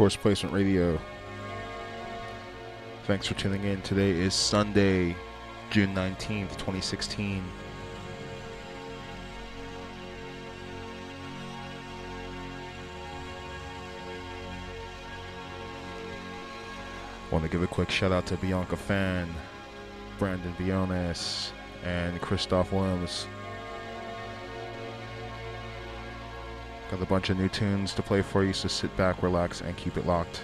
Force Placement Radio. Thanks for tuning in. Today is Sunday, June 19th, 2016. Want to give a quick shout out to Bianca Fan, Brandon Bionis, and Christoph Williams. Got a bunch of new tunes to play for you, so sit back, relax, and keep it locked.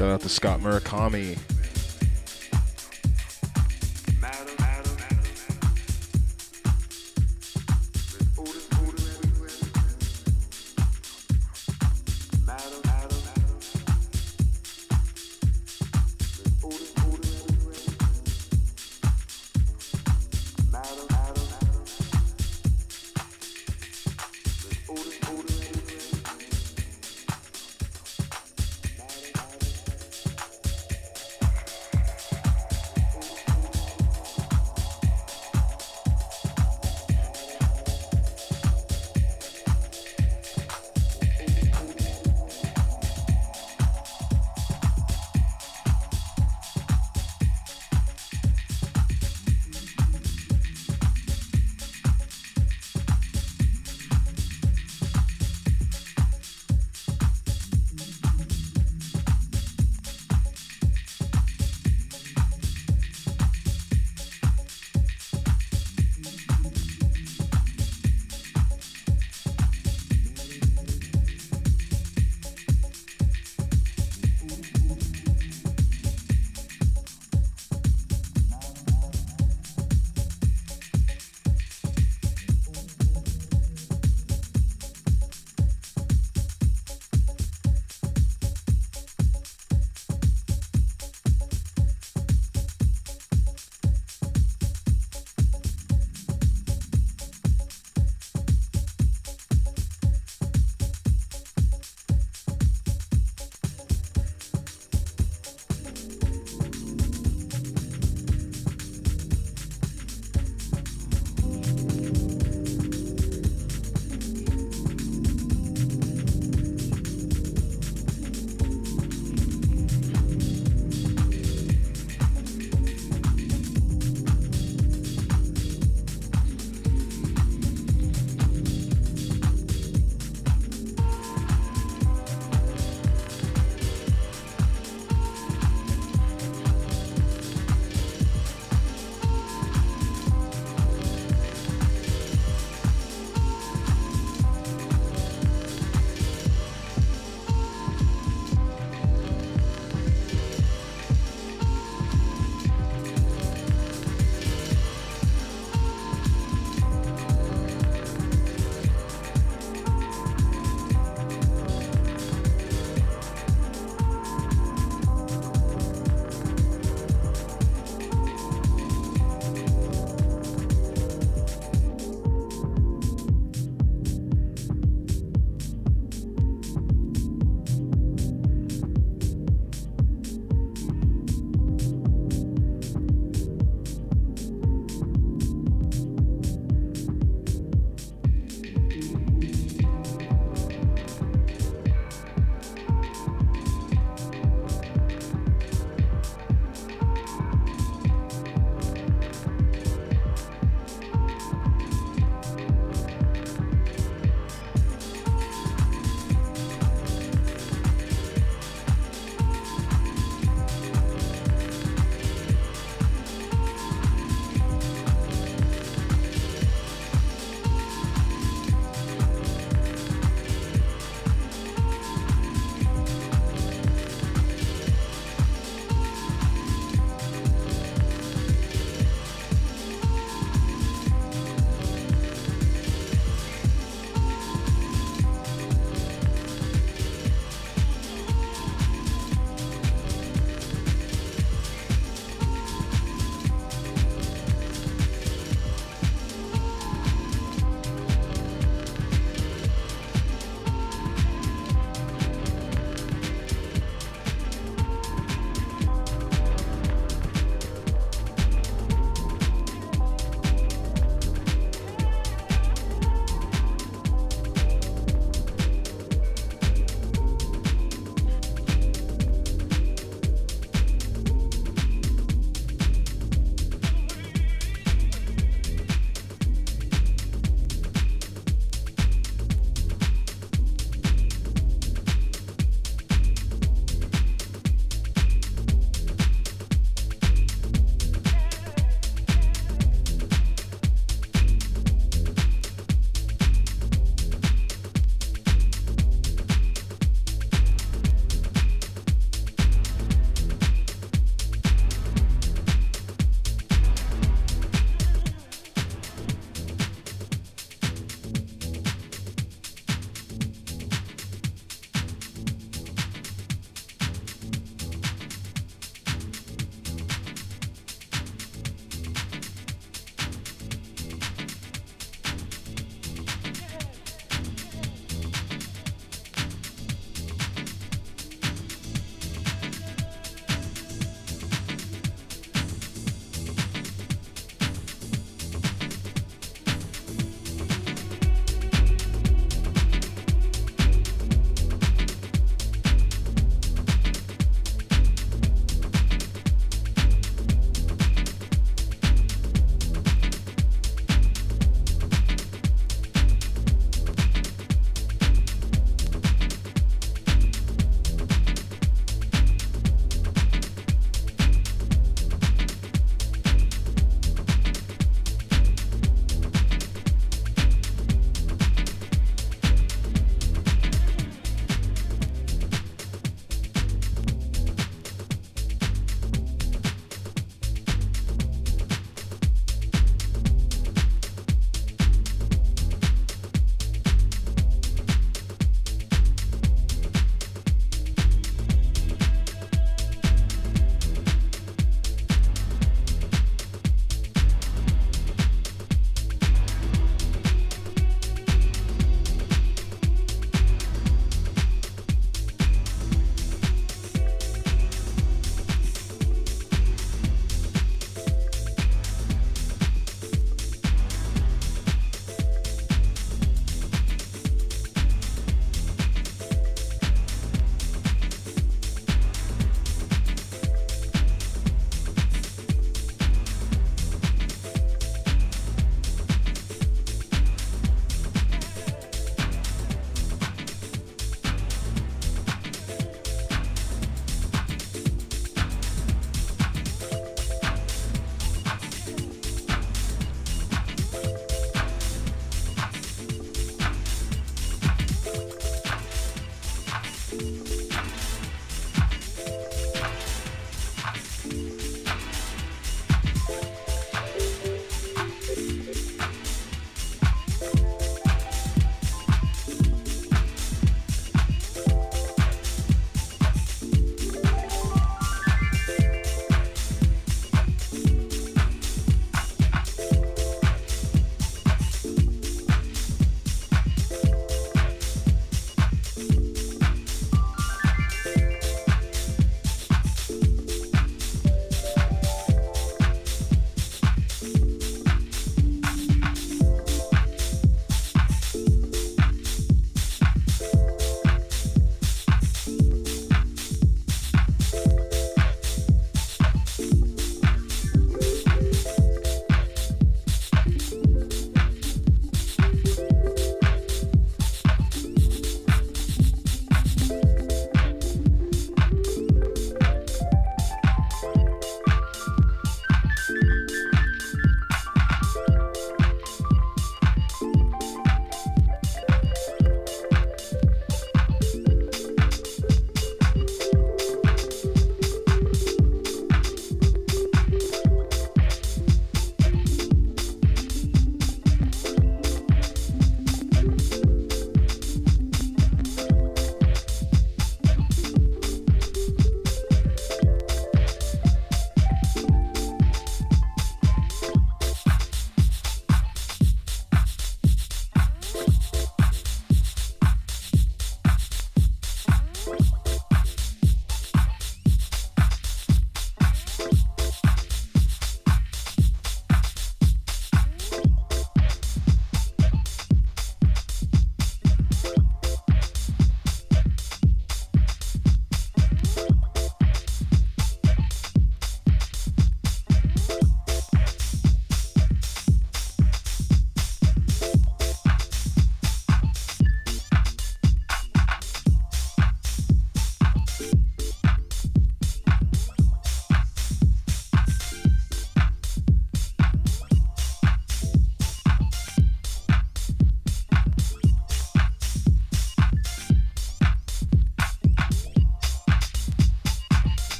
Shout out to Scott Murakami.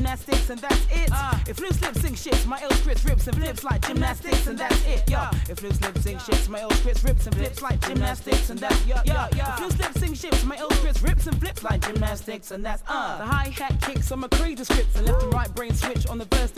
gymnastics, and that's it. Uh. If loose lips sing shits, my ill scripts rips and flips like gymnastics, and that's it. Yeah. if loose lips sing shits, my ill scripts rips and flips like gymnastics, and that's it yeah yeah If loose lips sing shits, my ill scripts rips and flips like gymnastics, and that's uh. The hi hat kicks on my creed scripts, and left and right brain switch on the verse.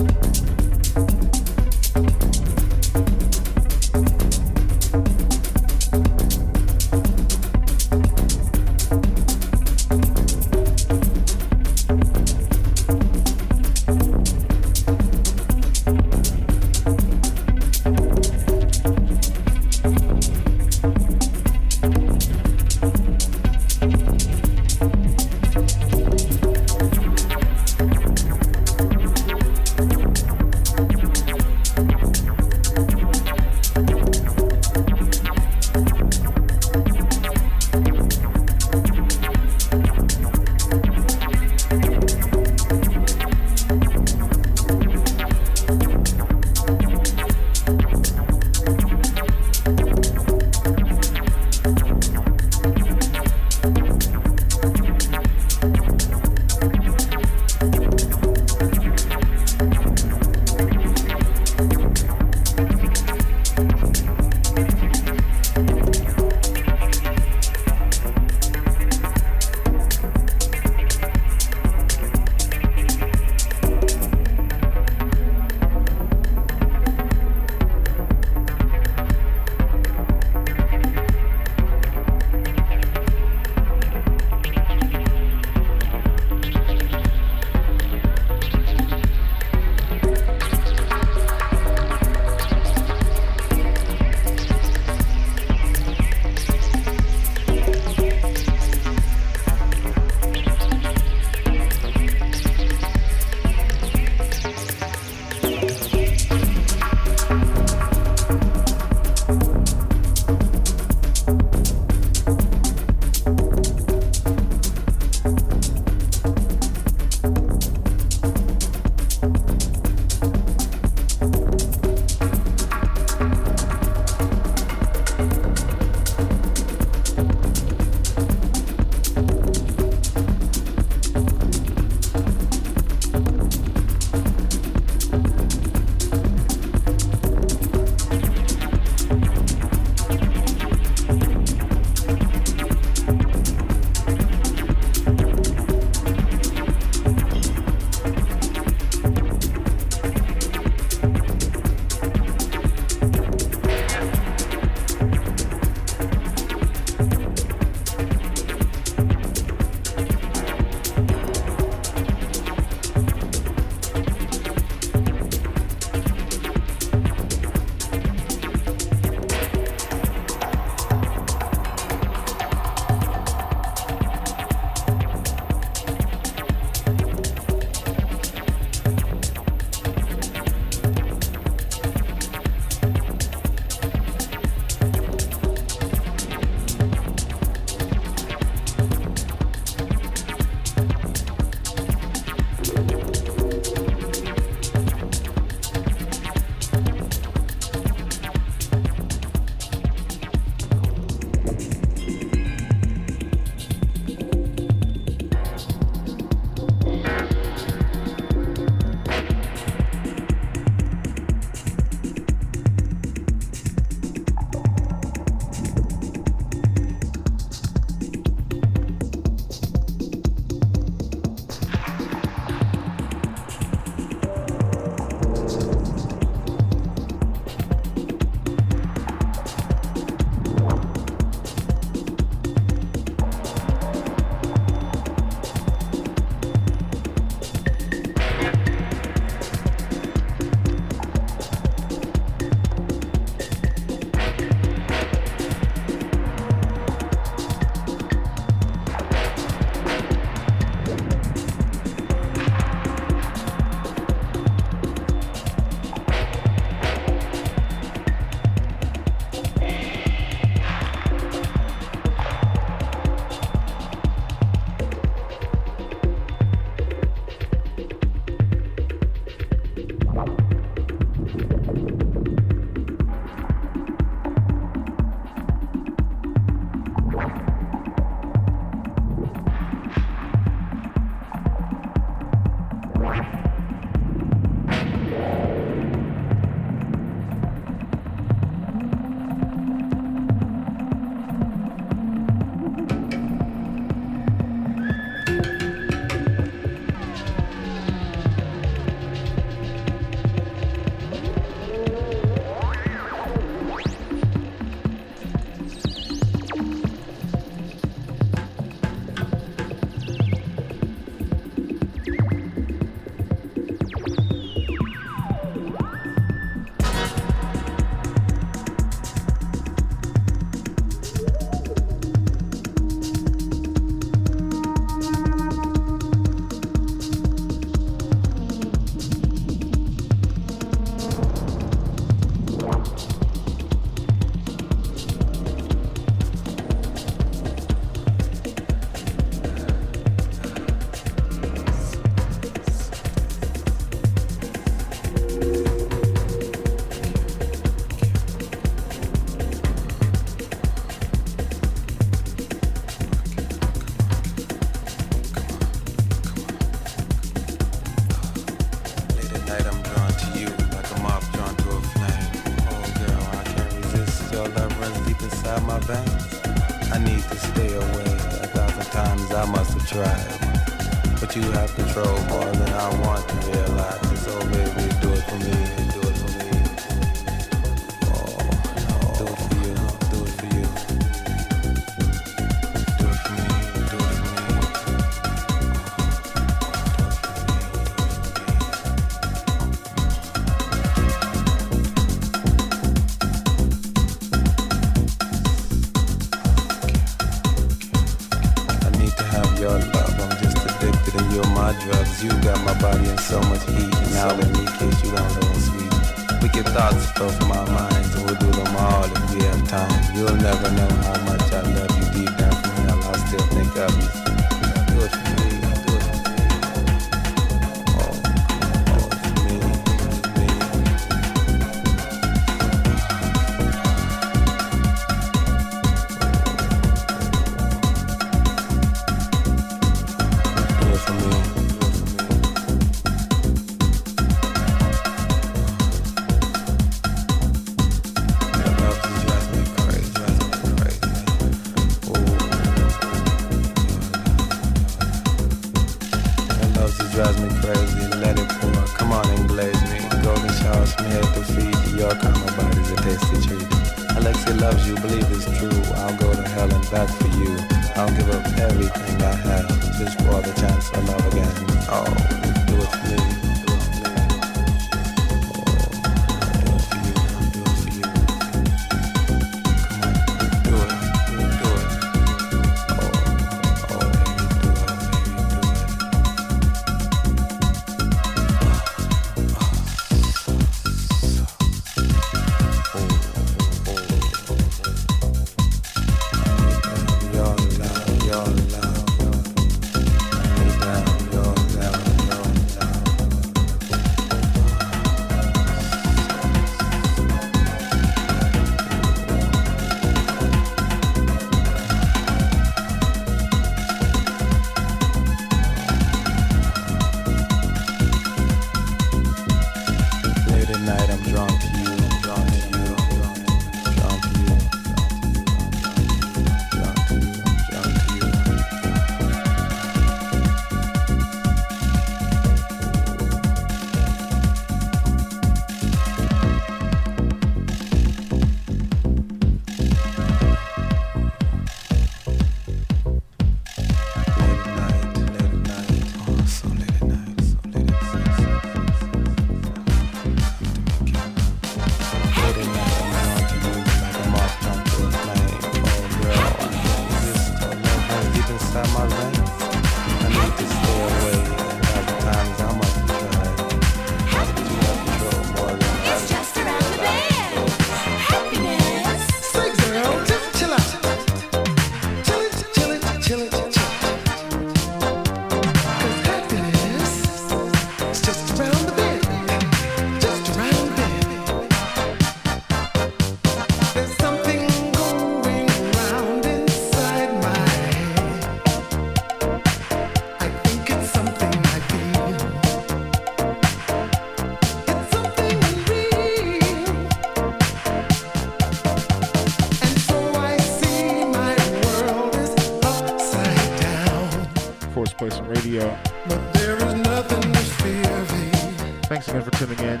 again for tuning in.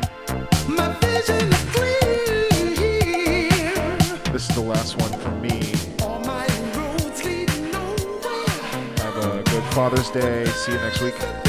This is the last one for me. Have a good Father's Day. See you next week.